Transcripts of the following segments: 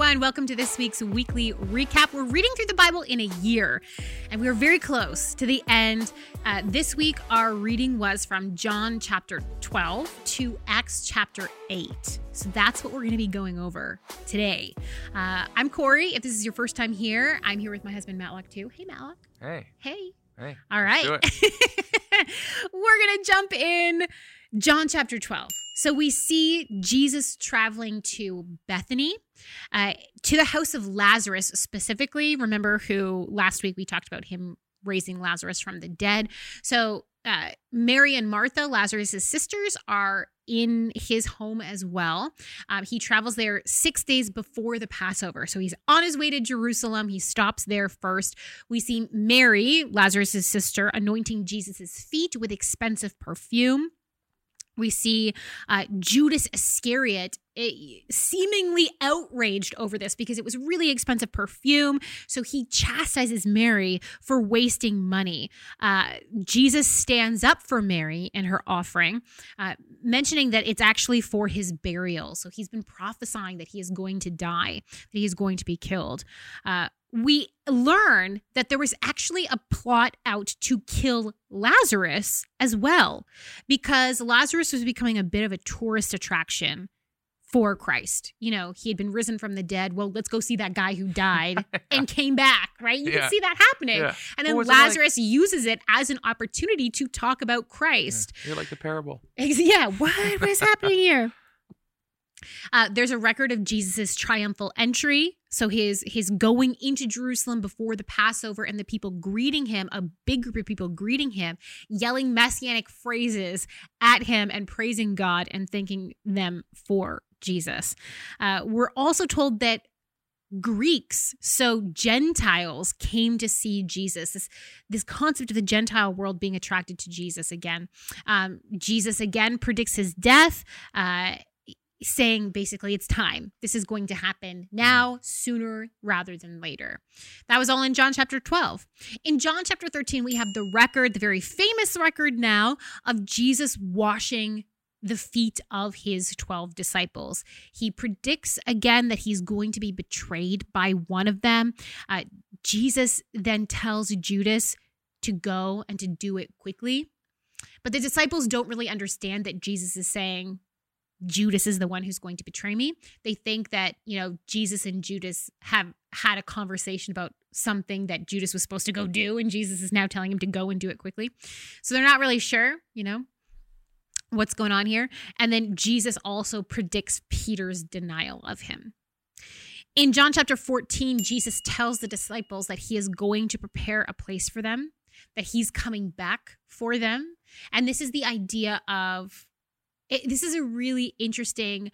everyone. Welcome to this week's weekly recap. We're reading through the Bible in a year, and we're very close to the end. Uh, this week, our reading was from John chapter 12 to Acts chapter 8. So that's what we're going to be going over today. Uh, I'm Corey. If this is your first time here, I'm here with my husband, Matlock, too. Hey, Matlock. Hey. Hey. Hey. All right. we're going to jump in John chapter 12. So we see Jesus traveling to Bethany, uh, to the house of Lazarus specifically. Remember who last week we talked about him raising Lazarus from the dead. So uh, Mary and Martha, Lazarus' sisters, are in his home as well. Um, he travels there six days before the Passover. So he's on his way to Jerusalem. He stops there first. We see Mary, Lazarus' sister, anointing Jesus' feet with expensive perfume. We see uh, Judas Iscariot eh, seemingly outraged over this because it was really expensive perfume. So he chastises Mary for wasting money. Uh, Jesus stands up for Mary and her offering, uh, mentioning that it's actually for his burial. So he's been prophesying that he is going to die, that he is going to be killed. Uh, we learn that there was actually a plot out to kill Lazarus as well, because Lazarus was becoming a bit of a tourist attraction for Christ. You know, he had been risen from the dead. Well, let's go see that guy who died and came back, right? You yeah. can see that happening. Yeah. And then Lazarus like? uses it as an opportunity to talk about Christ. Yeah. You're like the parable. Yeah, what, what is happening here? Uh, there's a record of Jesus's triumphal entry. So his his going into Jerusalem before the Passover and the people greeting him, a big group of people greeting him, yelling messianic phrases at him and praising God and thanking them for Jesus. Uh, we're also told that Greeks, so Gentiles, came to see Jesus. This, this concept of the Gentile world being attracted to Jesus again. Um, Jesus again predicts his death. Uh, saying basically it's time. This is going to happen now, sooner rather than later. That was all in John chapter 12. In John chapter 13, we have the record, the very famous record now of Jesus washing the feet of his 12 disciples. He predicts again that he's going to be betrayed by one of them. Uh, Jesus then tells Judas to go and to do it quickly. But the disciples don't really understand that Jesus is saying, Judas is the one who's going to betray me. They think that, you know, Jesus and Judas have had a conversation about something that Judas was supposed to go do, and Jesus is now telling him to go and do it quickly. So they're not really sure, you know, what's going on here. And then Jesus also predicts Peter's denial of him. In John chapter 14, Jesus tells the disciples that he is going to prepare a place for them, that he's coming back for them. And this is the idea of it, this is a really interesting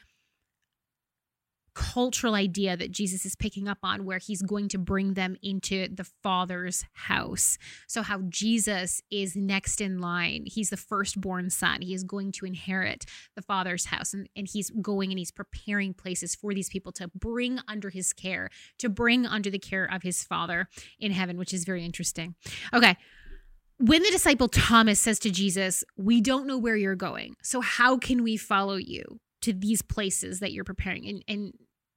cultural idea that Jesus is picking up on where he's going to bring them into the Father's house. So, how Jesus is next in line. He's the firstborn son. He is going to inherit the Father's house. And, and he's going and he's preparing places for these people to bring under his care, to bring under the care of his Father in heaven, which is very interesting. Okay when the disciple Thomas says to Jesus, We don't know where you're going. So, how can we follow you to these places that you're preparing? And, and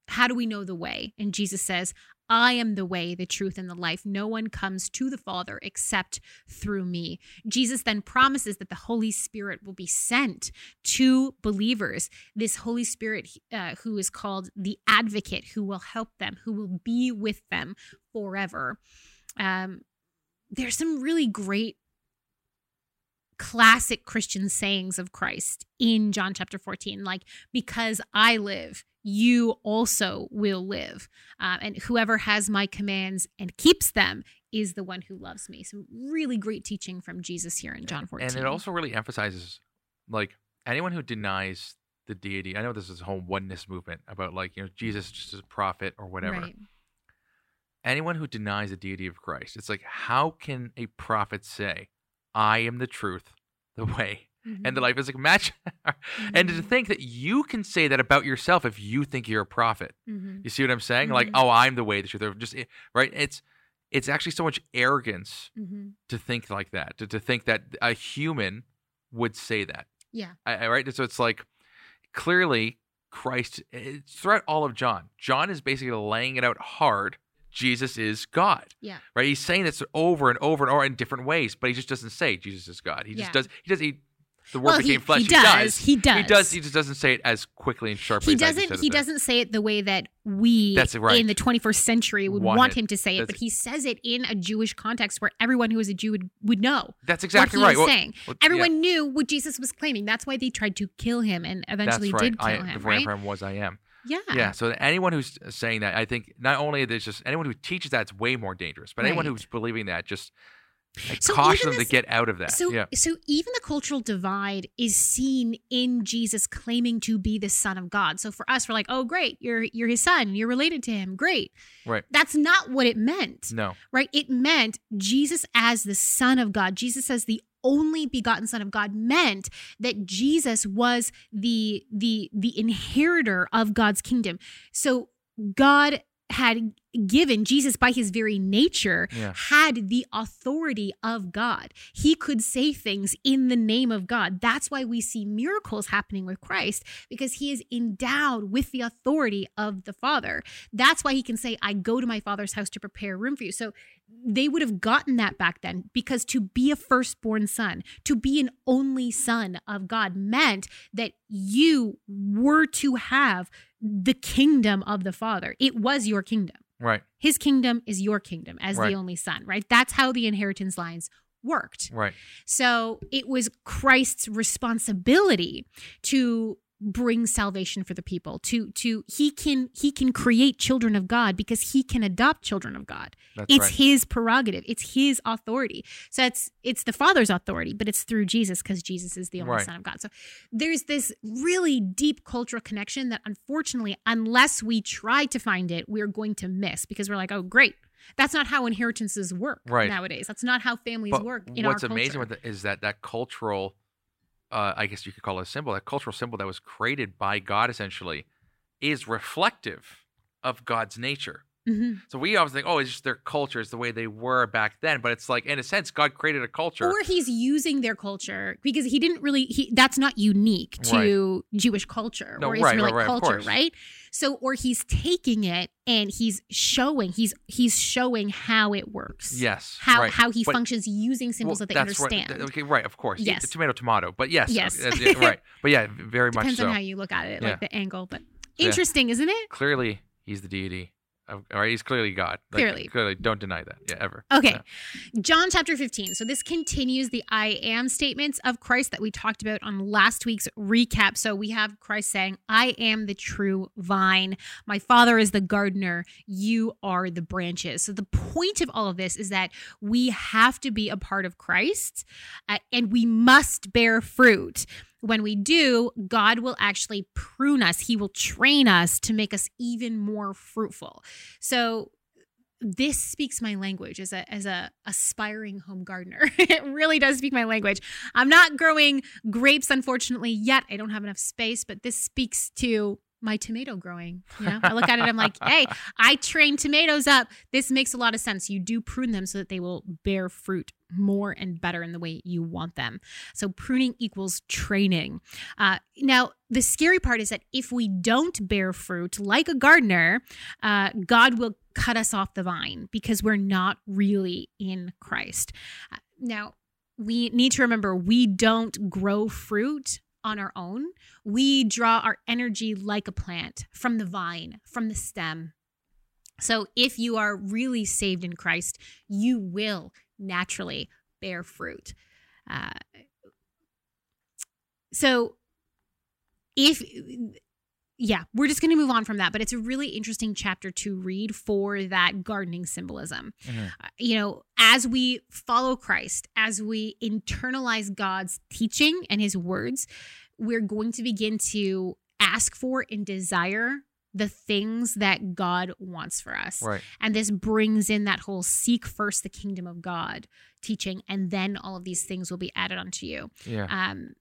how do we know the way? And Jesus says, I am the way, the truth, and the life. No one comes to the Father except through me. Jesus then promises that the Holy Spirit will be sent to believers. This Holy Spirit, uh, who is called the advocate, who will help them, who will be with them forever. Um, there's some really great classic Christian sayings of Christ in John chapter 14, like, because I live, you also will live. Uh, and whoever has my commands and keeps them is the one who loves me. So, really great teaching from Jesus here in John 14. And it also really emphasizes, like, anyone who denies the deity, I know this is a whole oneness movement about, like, you know, Jesus just as a prophet or whatever. Right anyone who denies the deity of Christ, it's like, how can a prophet say, I am the truth, the way, mm-hmm. and the mm-hmm. life? It's like, match. mm-hmm. And to mm-hmm. think that you can say that about yourself if you think you're a prophet. Mm-hmm. You see what I'm saying? Like, mm-hmm. oh, I'm the way, the truth. Just, eh, right? It's, it's actually so much arrogance to think like that, to, to think that a human would say that. Yeah. I, I, right. So it's like, clearly Christ it's throughout all of John. John is basically laying it out hard. Jesus is God. Yeah. Right? He's saying this over and over and over in different ways, but he just doesn't say Jesus is God. He Yeah. just does he does he the word Well, he- became flesh. he does. He does. He does. He just doesn't say it as quickly and sharply. He as I just doesn't. He doesn't say it the way that we That's right. in the 21st century would Want want him to say it, That's- but he says it in a Jewish context where everyone who is a Jew would, would know That's exactly what he right. Well- saying. well, yeah. Everyone knew what Jesus was claiming. That's why they tried to kill him and eventually right. did kill I, him. I Right? was I am. Yeah. Yeah. So anyone who's uh, saying that, I think not only there's just anyone who teaches that, it's way more dangerous. But anyone who's believing that, just I So caution them this- to get out of that. So, yeah. so even the cultural divide is seen in Jesus claiming to be the Son of God. So for us, we're like, "Oh, great, you're you're His son. You're related to Him. Great." Right. That's not what it meant. No. right? It meant Jesus as the Son of God, Jesus as the only begotten Son of God meant that Jesus was the the the inheritor of God's kingdom. So God had given Jesus by his very nature Yeah. had the authority of God. He could say things in the name of God. That's why we see miracles happening with Christ because he is endowed with the authority of the Father. That's why he can say, I go to my Father's house to prepare room for you. So they would have gotten that back then because to be a firstborn son, to be an only son of God meant that you were to have the kingdom of the Father. It was your kingdom. Right. His kingdom is your kingdom as Right. the only son, right? That's how the inheritance lines worked. Right. So it was Christ's responsibility to bring salvation for the people to to he can he can create children of god because he can adopt children of god. That's it's right. his prerogative. It's his authority. So it's it's the father's authority but it's through jesus because jesus is the only Right. son of god. So there's this really deep cultural connection that unfortunately unless we try to find it we're going to miss because we're like oh great. That's not how inheritances work Right. nowadays. That's not how families But work in what's amazing with it is that that cultural, uh, I guess you could call it a symbol, a cultural symbol that was created by God essentially, is reflective of God's nature. Mhm. So we always think, oh, it's just their culture, it's the way they were back then. But it's like, in a sense, God created a culture. Or he's using their culture because he didn't really. He that's not unique to Jewish culture No, or right, right, Israelite right, culture, right? So, or he's taking it and he's showing. He's he's showing how it works. yes. How right. how he But- functions using symbols well, that they that's right. understand. Okay, right, of course. Yes. Tomato, tomato. But yes. Yes. it, right. But yeah, very much Depends so. on how you look at it, Yeah. like the angle. But Yeah. interesting, isn't it? clearly, he's the deity. All right, he's clearly God. Like, Clearly. Clearly. Don't deny that. Yeah, ever. Okay. Yeah. John chapter 15. So this continues the I am statements of Christ that we talked about on last week's recap. So we have Christ saying, I am the true vine. My father is the gardener. You are the branches. So the point of all of this is that we have to be a part of Christ uh, and we must bear fruit. When we do, God will actually prune us. He will train us to make us even more fruitful. So this speaks my language as a as a aspiring home gardener. it really does speak my language. I'm not growing grapes unfortunately yet. I don't have enough space, but this speaks to my tomato growing. You know, I look at it, I'm like, hey, I train tomatoes up. This makes a lot of sense. You do prune them so that they will bear fruit more and better in the way you want them. So pruning equals training. Uh, now, the scary part is that if we don't bear fruit like a gardener, uh, God will cut us off the vine because we're not really in Christ. Uh, Now, we need to remember we don't grow fruit on our own. We draw our energy like a plant from the vine, from the stem. So if you are really saved in Christ, you will naturally bear fruit. Uh, so if yeah, we're just going to move on from that, but it's a really interesting chapter to read for that gardening symbolism. Mhm. Uh, you know, as we follow Christ, as we internalize God's teaching and his words, we're going to begin to ask for and desire the things that God wants for us. Right. And this brings in that whole seek first the kingdom of God teaching, and then all of these things will be added onto you Yeah. um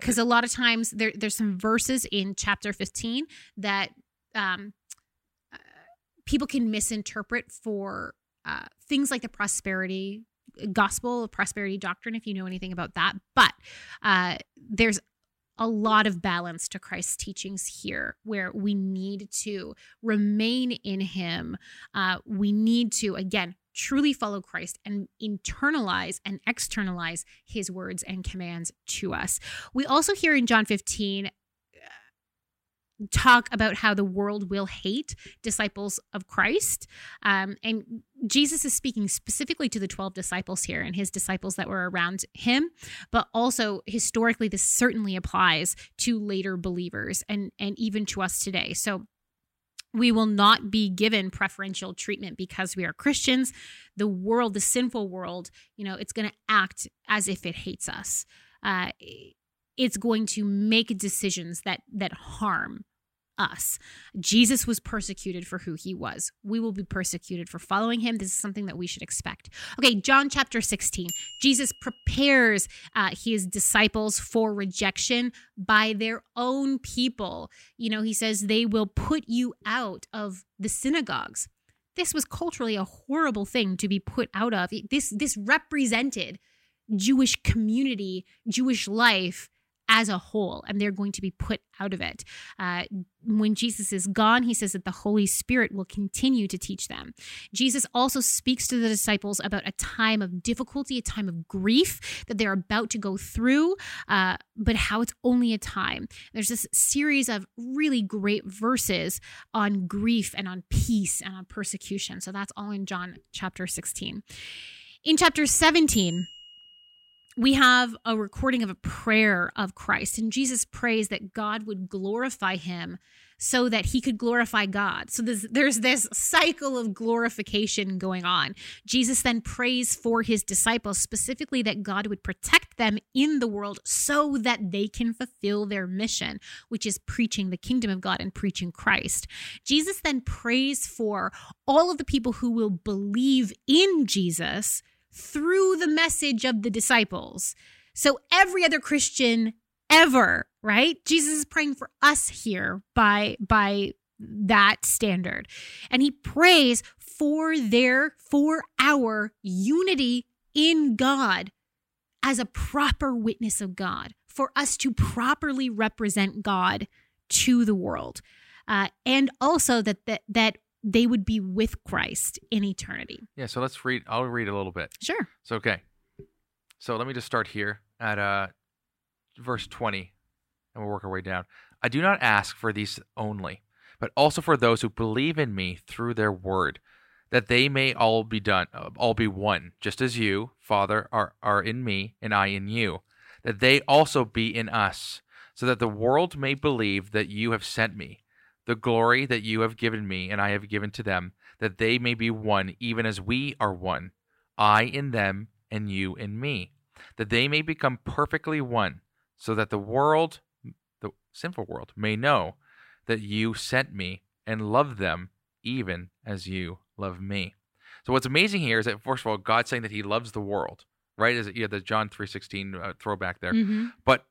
because a lot of times there there's some verses in chapter 15 that um uh, people can misinterpret for uh, things like the prosperity gospel prosperity doctrine if you know anything about that but uh there's a lot of balance to Christ's teachings here, where we need to remain in Him. Uh, we need to, again, truly follow Christ and internalize and externalize his words and commands to us. We also hear in John 15 talk about how the world will hate disciples of Christ. Um, and Jesus is speaking specifically to the 12 disciples here and his disciples that were around him, but also historically, this certainly applies to later believers and, and even to us today. So we will not be given preferential treatment because we are Christians. The world, the sinful world, you know, it's going to act as if it hates us. Uh, it's going to make decisions that that harm us. Jesus was persecuted for who he was. We will be persecuted for following him. This is something that we should expect. Okay, John chapter 16. Jesus prepares uh, his disciples for rejection by their own people. You know, he says, they will put you out of the synagogues. This was culturally a horrible thing to be put out of. This, this represented Jewish community, Jewish life as a whole, and they're going to be put out of it. Uh, when Jesus is gone, he says that the Holy Spirit will continue to teach them. Jesus also speaks to the disciples about a time of difficulty, a time of grief that they're about to go through, uh, but how it's only a time. There's this series of really great verses on grief and on peace and on persecution. So that's all in John chapter 16. In chapter 17, we have a recording of a prayer of Christ, and Jesus prays that God would glorify him so that he could glorify God. So there's, there's this cycle of glorification going on. Jesus then prays for his disciples, specifically that God would protect them in the world so that they can fulfill their mission, which is preaching the kingdom of God and preaching Christ. Jesus then prays for all of the people who will believe in Jesus through the message of the disciples. So every other Christian ever, right? Jesus is praying for us here by by that standard. And he prays for their for our unity in God as a proper witness of God, for us to properly represent God to the world. Uh, and also that, that that they would be with Christ in eternity. Yeah, so let's read. I'll read a little bit. Sure. So, okay. So let me just start here at uh, verse 20, and we'll work our way down. I do not ask for these only, but also for those who believe in me through their word, that they may all be done, uh, all be one, just as you, Father, are, are in me and I in you, that they also be in us, so that the world may believe that you have sent me the glory that you have given me and I have given to them, that they may be one, even as we are one, I in them and you in me, that they may become perfectly one, so that the world, the sinful world, may know that you sent me and love them even as you love me. So what's amazing here is that first of all, God's saying that He loves the world, right? Is yeah, the John three sixteen uh, throwback there, mm-hmm. but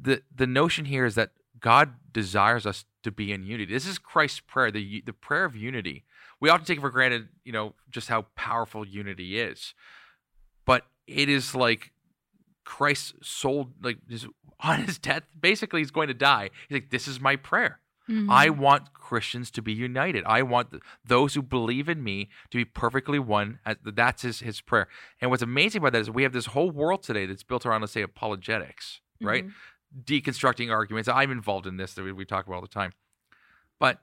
the the notion here is that God desires us to be in unity. This is Christ's prayer, the the prayer of unity. We often take for granted, you know, just how powerful unity is, but it is like Christ sold like his, on his death. Basically, he's going to die. He's like, "This is my prayer. Mm-hmm. I want Christians to be united. I want the, those who believe in me to be perfectly one. That's his his prayer. And what's amazing about that is we have this whole world today that's built around, let's say, apologetics, right? Mm-hmm deconstructing arguments. I'm involved in this that we, we talk about all the time. But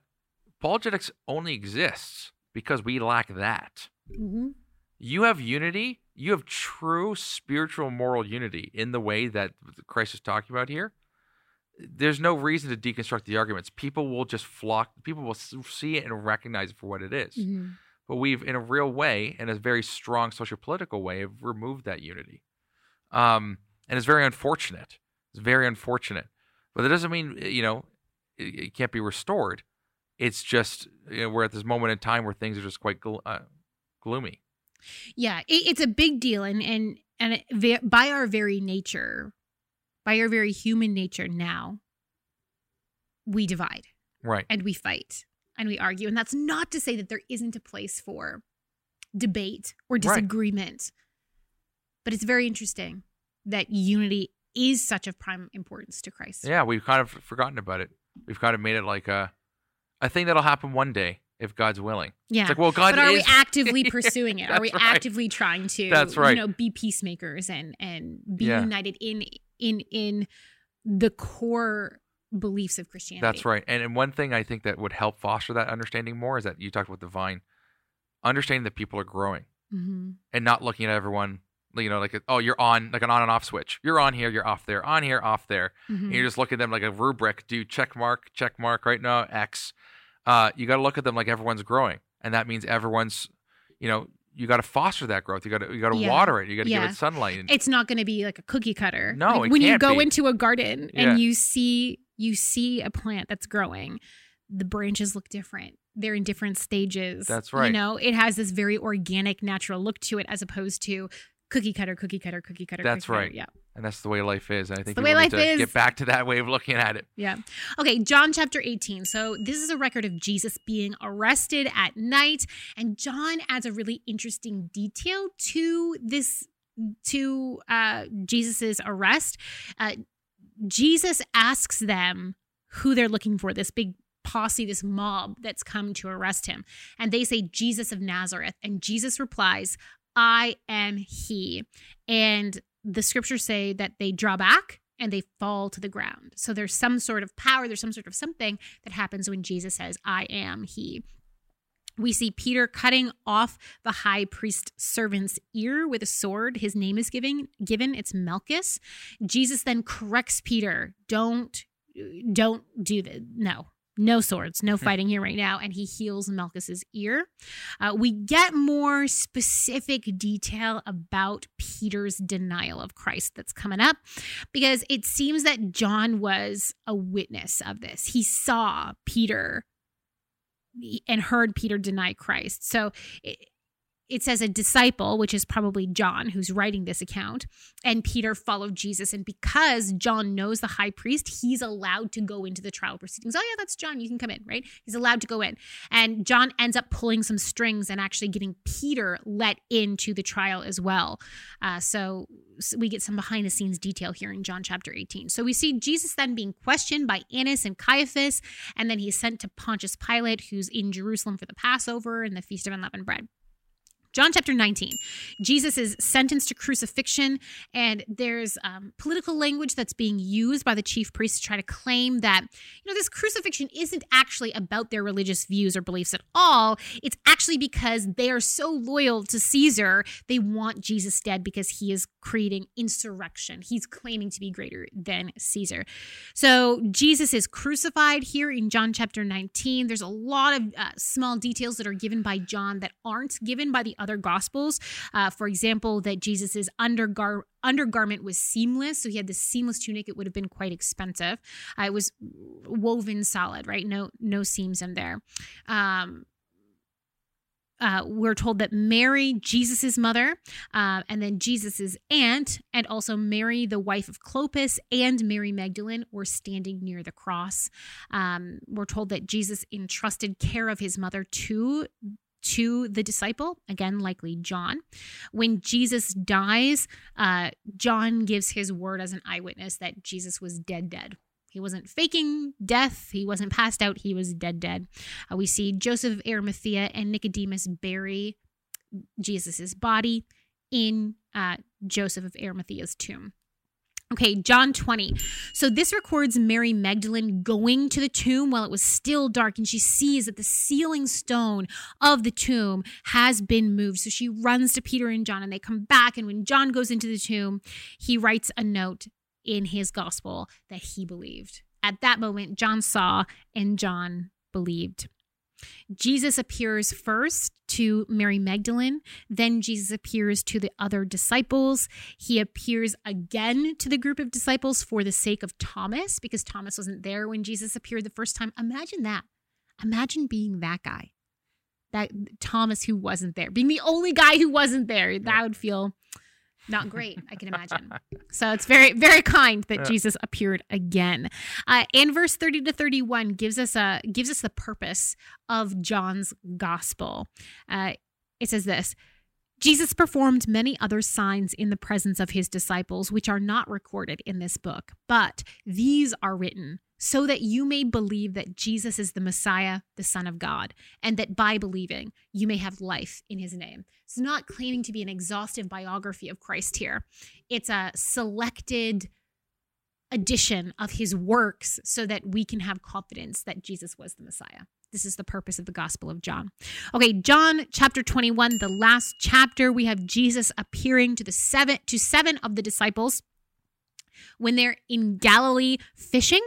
apologetics only exists because we lack that. Mm-hmm. You have unity. You have true spiritual moral unity in the way that Christ is talking about here. There's no reason to deconstruct the arguments. People will just flock. People will see it and recognize it for what it is. Mm-hmm. But we've, in a real way, in a very strong social political way, have removed that unity. Um, and it's very unfortunate it's very unfortunate, but that doesn't mean you know it, it can't be restored. It's just you know, we're at this moment in time where things are just quite gl- uh, gloomy. Yeah, it, it's a big deal, and and and it, by our very nature, by our very human nature now, we divide, right, and we fight and we argue, and that's not to say that there isn't a place for debate or disagreement, right. but it's very interesting that unity is such of prime importance to Christ. Yeah, we've kind of forgotten about it. We've kind of made it like a a thing that'll happen one day if God's willing. Yeah. It's like, well, God but are is. we actively pursuing it? Are we right. actively trying to That's right. you know be peacemakers and and be Yeah. united in in in the core beliefs of Christianity? That's right. And, and one thing I think that would help foster that understanding more is that you talked about the vine, understanding that people are growing hmm and not looking at everyone, you know, like, oh, you're on, like an on and off switch. You're on here, you're off there, on here, off there. Mm-hmm. And you just look at them like a rubric, do check mark, check mark, right now, X. Uh, you got to look at them like everyone's growing. And that means everyone's, you know, you got to foster that growth. You got to, you got to Yeah. water it. You got to Yeah. give it sunlight. And, it's not going to be like a cookie cutter. No, Like, when you go be. into a garden Yeah. and you see you see a plant that's growing, the branches look different. They're in different stages. That's right. You know, it has this very organic, natural look to it, as opposed to cookie cutter, cookie cutter, cookie cutter. That's cookie cutter. right. Yeah, and that's the way life is. And I think the way life to is. get back to that way of looking at it. yeah. Okay, John chapter 18. So this is a record of Jesus being arrested at night, and John adds a really interesting detail to this to uh Jesus's arrest. Uh Jesus asks them who they're looking for, this big posse, this mob that's come to arrest him. And they say, Jesus of Nazareth. And Jesus replies, I am he. And the scriptures say that they draw back and they fall to the ground. So there's some sort of power, there's some sort of something that happens when Jesus says, I am he. We see Peter cutting off the high priest servant's ear with a sword. His name is giving, given. It's Malchus. Jesus then corrects Peter. Don't don't do that. No. No swords, no fighting here right now. And he heals Malchus's ear. Uh, we get more specific detail about Peter's denial of Christ that's coming up because it seems that John was a witness of this. He saw Peter and heard Peter deny Christ. So it, it says a disciple, which is probably John, who's writing this account, and Peter followed Jesus. And because John knows the high priest, he's allowed to go into the trial proceedings. Oh, yeah, that's John. You can come in, right? He's allowed to go in. And John ends up pulling some strings and actually getting Peter let into the trial as well. Uh, so, so we get some behind the scenes detail here in John chapter 18. So we see Jesus then being questioned by Annas and Caiaphas, and then he's sent to Pontius Pilate, who's in Jerusalem for the Passover and the Feast of Unleavened Bread. John chapter 19. Jesus is sentenced to crucifixion, and there's um, political language that's being used by the chief priests to try to claim that, you know, this crucifixion isn't actually about their religious views or beliefs at all. It's actually because they are so loyal to Caesar, they want Jesus dead because he is creating insurrection. He's claiming to be greater than Caesar. So Jesus is crucified here in John chapter 19. There's a lot of uh, small details that are given by John that aren't given by the other gospels. Uh, for example, that Jesus's undergar- undergarment was seamless, so he had this seamless tunic. It would have been quite expensive. Uh, it was woven solid, right? No, no seams in there. Um, uh, we're told that Mary, Jesus's mother, uh, and then Jesus's aunt, and also Mary, the wife of Clopas, and Mary Magdalene were standing near the cross. Um, we're told that Jesus entrusted care of his mother to to the disciple, again, likely John. When Jesus dies, uh, John gives his word as an eyewitness that Jesus was dead, dead. He wasn't faking death. He wasn't passed out. He was dead, dead. Uh, we see Joseph of Arimathea and Nicodemus bury Jesus's body in uh, Joseph of Arimathea's tomb. Okay, John 20. So this records Mary Magdalene going to the tomb while it was still dark, and she sees that the sealing stone of the tomb has been moved. So she runs to Peter and John, and they come back. And when John goes into the tomb, he writes a note in his gospel that he believed. At that moment, John saw and John believed. Jesus appears first to Mary Magdalene, then Jesus appears to the other disciples. He appears again to the group of disciples for the sake of Thomas, because Thomas wasn't there when Jesus appeared the first time. Imagine that. Imagine being that guy, that Thomas who wasn't there, being the only guy who wasn't there. That would feel not great, I can imagine. So it's very, very kind that Yeah. Jesus appeared again. Uh, and verse 30 to 31 gives us a gives us the purpose of John's gospel. Uh, it says this Jesus performed many other signs in the presence of his disciples, which are not recorded in this book, but these are written so that you may believe that Jesus is the Messiah, the Son of God, and that by believing you may have life in his name. It's not claiming to be an exhaustive biography of Christ here, it's a selected addition of his works so that we can have confidence that Jesus was the Messiah. This is the purpose of the Gospel of John. Okay, John chapter 21, the last chapter, we have Jesus appearing to the seven to seven of the disciples when they're in Galilee fishing.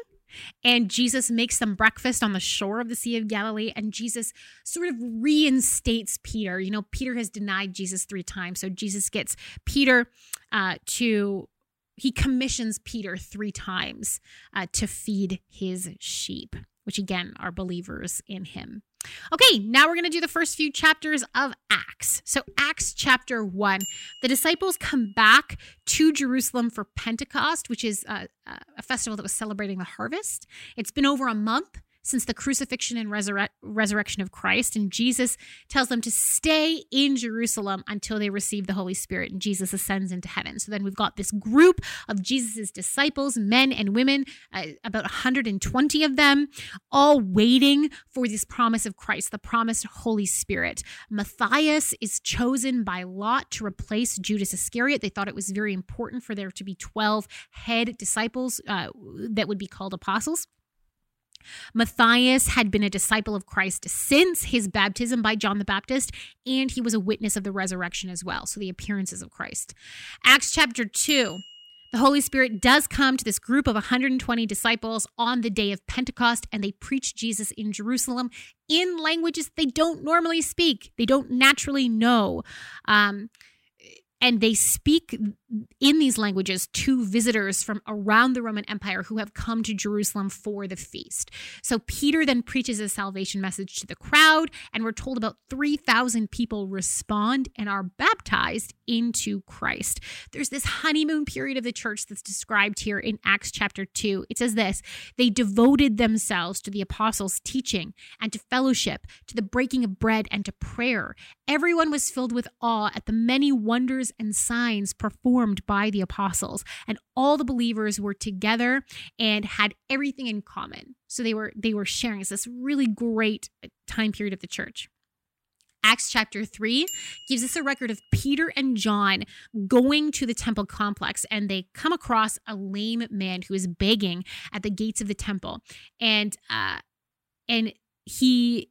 And Jesus makes them breakfast on the shore of the Sea of Galilee. And Jesus sort of reinstates Peter. You know, Peter has denied Jesus three times. So Jesus gets Peter uh, to he commissions Peter three times uh, to feed his sheep, which again are believers in him. Okay, now we're going to do the first few chapters of Acts. So, Acts chapter 1, the disciples come back to Jerusalem for Pentecost, which is a, a festival that was celebrating the harvest. It's been over a month since the crucifixion and resurre- resurrection of Christ. And Jesus tells them to stay in Jerusalem until they receive the Holy Spirit. And Jesus ascends into heaven. So then we've got this group of Jesus' disciples, men and women, uh, about 120 of them, all waiting for this promise of Christ, the promised Holy Spirit. Matthias is chosen by Lot to replace Judas Iscariot. They thought it was very important for there to be 12 head disciples uh, that would be called apostles. Matthias had been a disciple of Christ since his baptism by John the Baptist, and he was a witness of the resurrection as well. So, the appearances of Christ. Acts chapter 2. The Holy Spirit does come to this group of 120 disciples on the day of Pentecost, and they preach Jesus in Jerusalem in languages they don't normally speak, they don't naturally know. Um, and they speak in these languages to visitors from around the Roman Empire who have come to Jerusalem for the feast. So Peter then preaches a salvation message to the crowd, and we're told about 3,000 people respond and are baptized into Christ. There's this honeymoon period of the church that's described here in Acts chapter 2. It says this They devoted themselves to the apostles' teaching and to fellowship, to the breaking of bread and to prayer. Everyone was filled with awe at the many wonders and signs performed by the apostles, and all the believers were together and had everything in common. So they were they were sharing. It's this really great time period of the church. Acts chapter 3 gives us a record of Peter and John going to the temple complex and they come across a lame man who is begging at the gates of the temple. And uh and he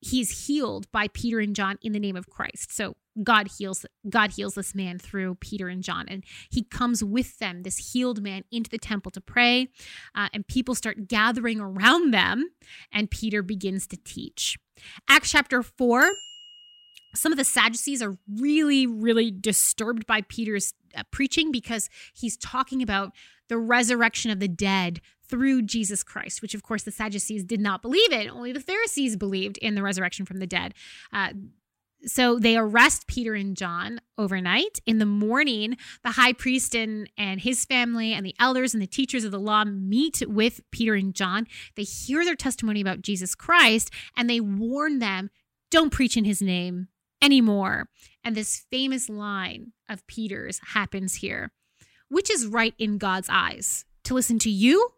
he's healed by Peter and John in the name of Christ. So God heals God heals this man through Peter and John, and he comes with them, this healed man, into the temple to pray, uh, and people start gathering around them, and Peter begins to teach. Acts chapter four. Some of the Sadducees are really, really disturbed by Peter's uh, preaching because he's talking about the resurrection of the dead through Jesus Christ, which of course the Sadducees did not believe in. Only the Pharisees believed in the resurrection from the dead. Uh, so they arrest Peter and John overnight. In the morning, the high priest and, and his family and the elders and the teachers of the law meet with Peter and John. They hear their testimony about Jesus Christ and they warn them don't preach in his name anymore. And this famous line of Peter's happens here which is right in God's eyes? To listen to you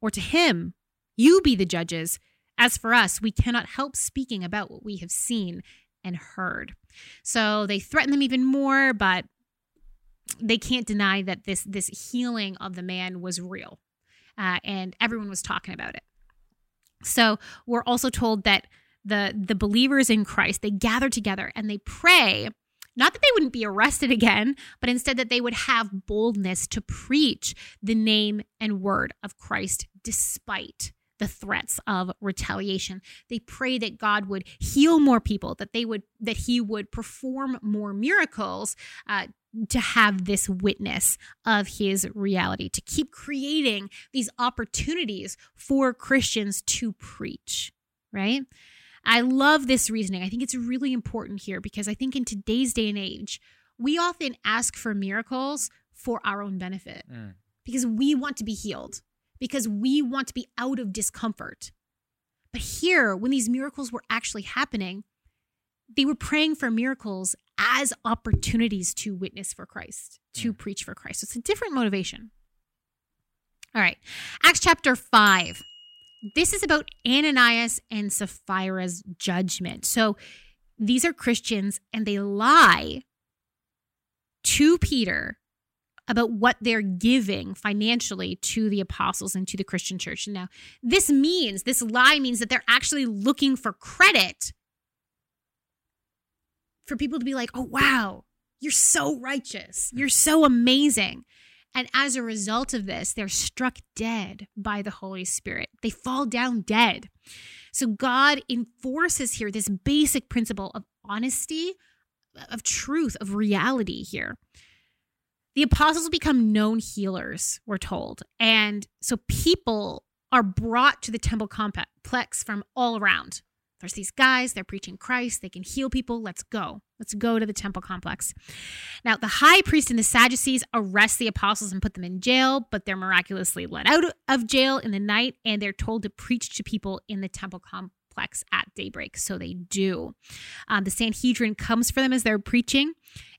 or to him? You be the judges. As for us, we cannot help speaking about what we have seen and heard. So they threaten them even more, but they can't deny that this this healing of the man was real, uh, and everyone was talking about it. So we're also told that the the believers in Christ they gather together and they pray. Not that they wouldn't be arrested again, but instead that they would have boldness to preach the name and word of Christ despite the threats of retaliation. They pray that God would heal more people, that they would that He would perform more miracles. Uh, to have this witness of his reality, to keep creating these opportunities for Christians to preach, right? I love this reasoning. I think it's really important here because I think in today's day and age, we often ask for miracles for our own benefit mm. because we want to be healed because we want to be out of discomfort. But here, when these miracles were actually happening, they were praying for miracles as opportunities to witness for Christ, to Yeah. preach for Christ. It's a different motivation. All right. Acts chapter 5. This is about Ananias and Sapphira's judgment. So these are Christians and they lie to Peter about what they're giving financially to the apostles and to the Christian church. Now, this means, this lie means that they're actually looking for credit for people to be like, oh, wow, you're so righteous. You're so amazing. And as a result of this, they're struck dead by the Holy Spirit. They fall down dead. So God enforces here this basic principle of honesty, of truth, of reality here. The apostles become known healers, we're told. And so people are brought to the temple complex from all around. There's these guys, they're preaching Christ, they can heal people. Let's go. Let's go to the temple complex. Now, the high priest and the Sadducees arrest the apostles and put them in jail, but they're miraculously let out of jail in the night and they're told to preach to people in the temple complex at daybreak. So they do. Um, the Sanhedrin comes for them as they're preaching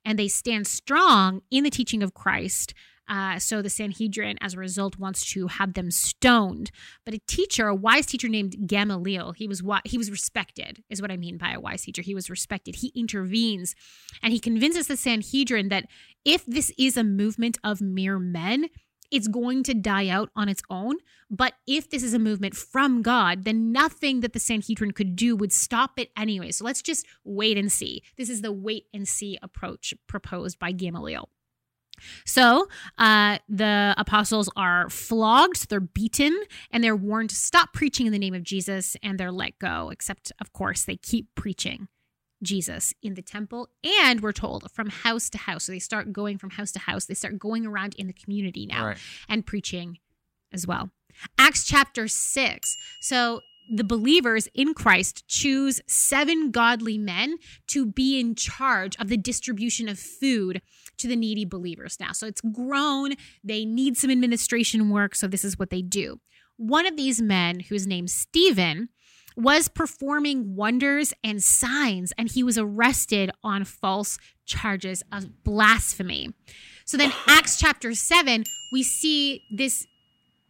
and they stand strong in the teaching of Christ. Uh, so the Sanhedrin, as a result, wants to have them stoned. But a teacher, a wise teacher named Gamaliel, he was he was respected, is what I mean by a wise teacher. He was respected. He intervenes, and he convinces the Sanhedrin that if this is a movement of mere men, it's going to die out on its own. But if this is a movement from God, then nothing that the Sanhedrin could do would stop it anyway. So let's just wait and see. This is the wait and see approach proposed by Gamaliel. So uh, the apostles are flogged, they're beaten, and they're warned to stop preaching in the name of Jesus and they're let go, except, of course, they keep preaching Jesus in the temple. And we're told from house to house. So they start going from house to house, they start going around in the community now Right. and preaching as well. Acts chapter 6. So the believers in Christ choose seven godly men to be in charge of the distribution of food to the needy believers now. So it's grown. They need some administration work. So this is what they do. One of these men, who's named Stephen, was performing wonders and signs, and he was arrested on false charges of blasphemy. So then, Acts chapter 7, we see this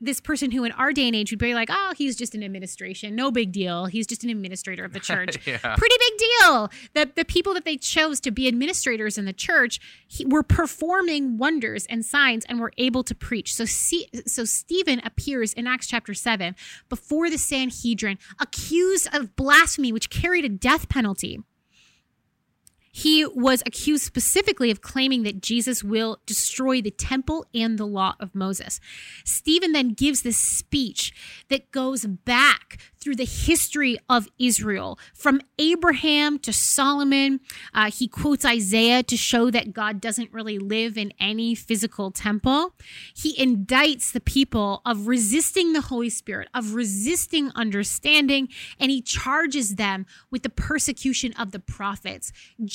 this person who in our day and age would be like, oh, he's just an administration, no big deal. He's just an administrator of the church. yeah. Pretty big deal. The the people that they chose to be administrators in the church he, were performing wonders and signs and were able to preach. So see, so Stephen appears in Acts chapter seven before the Sanhedrin, accused of blasphemy, which carried a death penalty. He was accused specifically of claiming that Jesus will destroy the temple and the law of Moses. Stephen then gives this speech that goes back through the history of Israel from Abraham to Solomon. Uh, he quotes Isaiah to show that God doesn't really live in any physical temple. He indicts the people of resisting the Holy Spirit, of resisting understanding, and he charges them with the persecution of the prophets,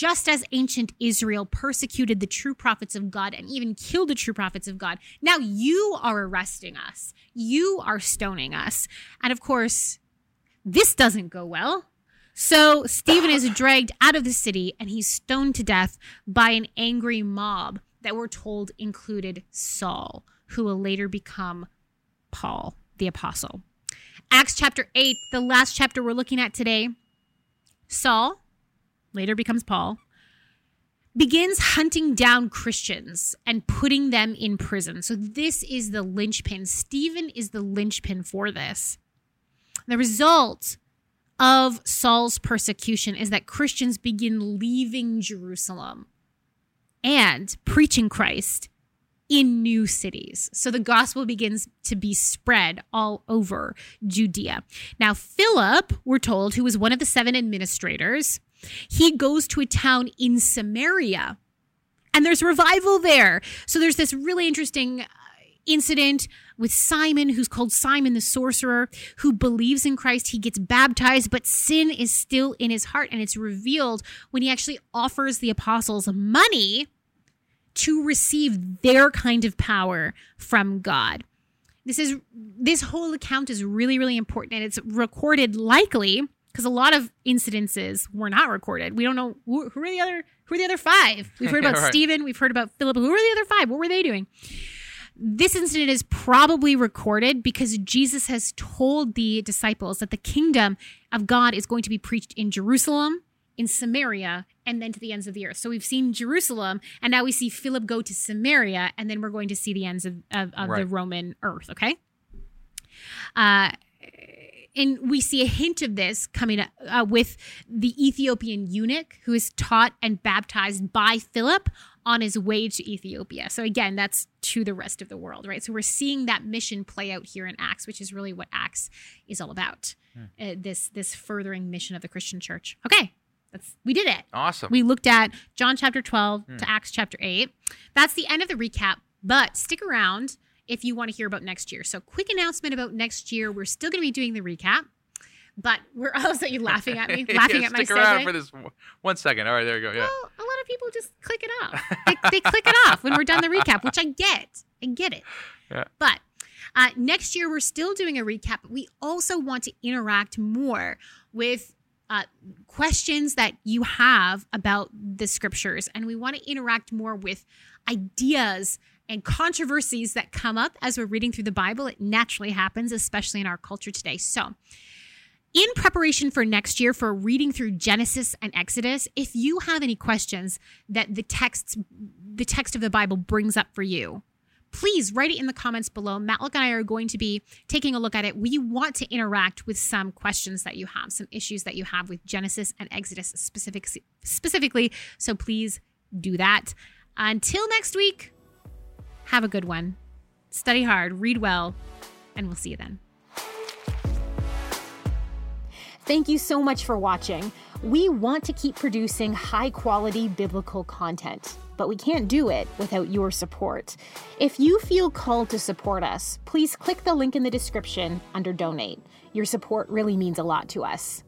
just as ancient Israel persecuted the true prophets of God and even killed the true prophets of God. Now you are arresting us, you are stoning us. And of course, this doesn't go well. So Stephen is dragged out of the city and he's stoned to death by an angry mob that we're told included Saul, who will later become Paul the apostle. Acts chapter 8, the last chapter we're looking at today, Saul, later becomes Paul, begins hunting down Christians and putting them in prison. So this is the linchpin. Stephen is the linchpin for this. The result of Saul's persecution is that Christians begin leaving Jerusalem and preaching Christ in new cities. So the gospel begins to be spread all over Judea. Now, Philip, we're told, who was one of the seven administrators, he goes to a town in Samaria and there's revival there. So there's this really interesting uh, incident with Simon, who's called Simon the sorcerer, who believes in Christ. He gets baptized, but sin is still in his heart, and it's revealed when he actually offers the apostles money to receive their kind of power from God. This is this whole account is really really important and it's recorded likely because a lot of incidences were not recorded. We don't know who, who are the other who are the other five. We've heard about right. Stephen, we've heard about Philip. Who are the other five? What were they doing? This incident is probably recorded because Jesus has told the disciples that the kingdom of God is going to be preached in Jerusalem, in Samaria, and then to the ends of the earth. So we've seen Jerusalem, and now we see Philip go to Samaria, and then we're going to see the ends of, of, of right. the Roman earth, okay? Uh, and we see a hint of this coming uh, with the Ethiopian eunuch who is taught and baptized by Philip on his way to Ethiopia. So again, that's to the rest of the world, right? So we're seeing that mission play out here in Acts, which is really what Acts is all about. Hmm. Uh, this this furthering mission of the Christian church. Okay, that's we did it. Awesome. We looked at John chapter 12 hmm. to Acts chapter 8. That's the end of the recap, but stick around if you want to hear about next year. So, quick announcement about next year. We're still going to be doing the recap, but we're also you laughing at me, laughing yeah, at my Stick around for this one second. All right, there you go. Yeah. Well, a lot of people just click it off. They, they click it off when we're done the recap, which I get. I get it. Yeah. But uh, next year, we're still doing a recap, but we also want to interact more with uh, questions that you have about the scriptures. And we want to interact more with ideas and controversies that come up as we're reading through the Bible. It naturally happens, especially in our culture today. So, in preparation for next year for reading through Genesis and Exodus, if you have any questions that the text the text of the Bible brings up for you, please write it in the comments below. Matlock and I are going to be taking a look at it. We want to interact with some questions that you have, some issues that you have with Genesis and Exodus specific, specifically. So please do that. Until next week, have a good one. Study hard, read well, and we'll see you then. Thank you so much for watching. We want to keep producing high quality biblical content, but we can't do it without your support. If you feel called to support us, please click the link in the description under donate. Your support really means a lot to us.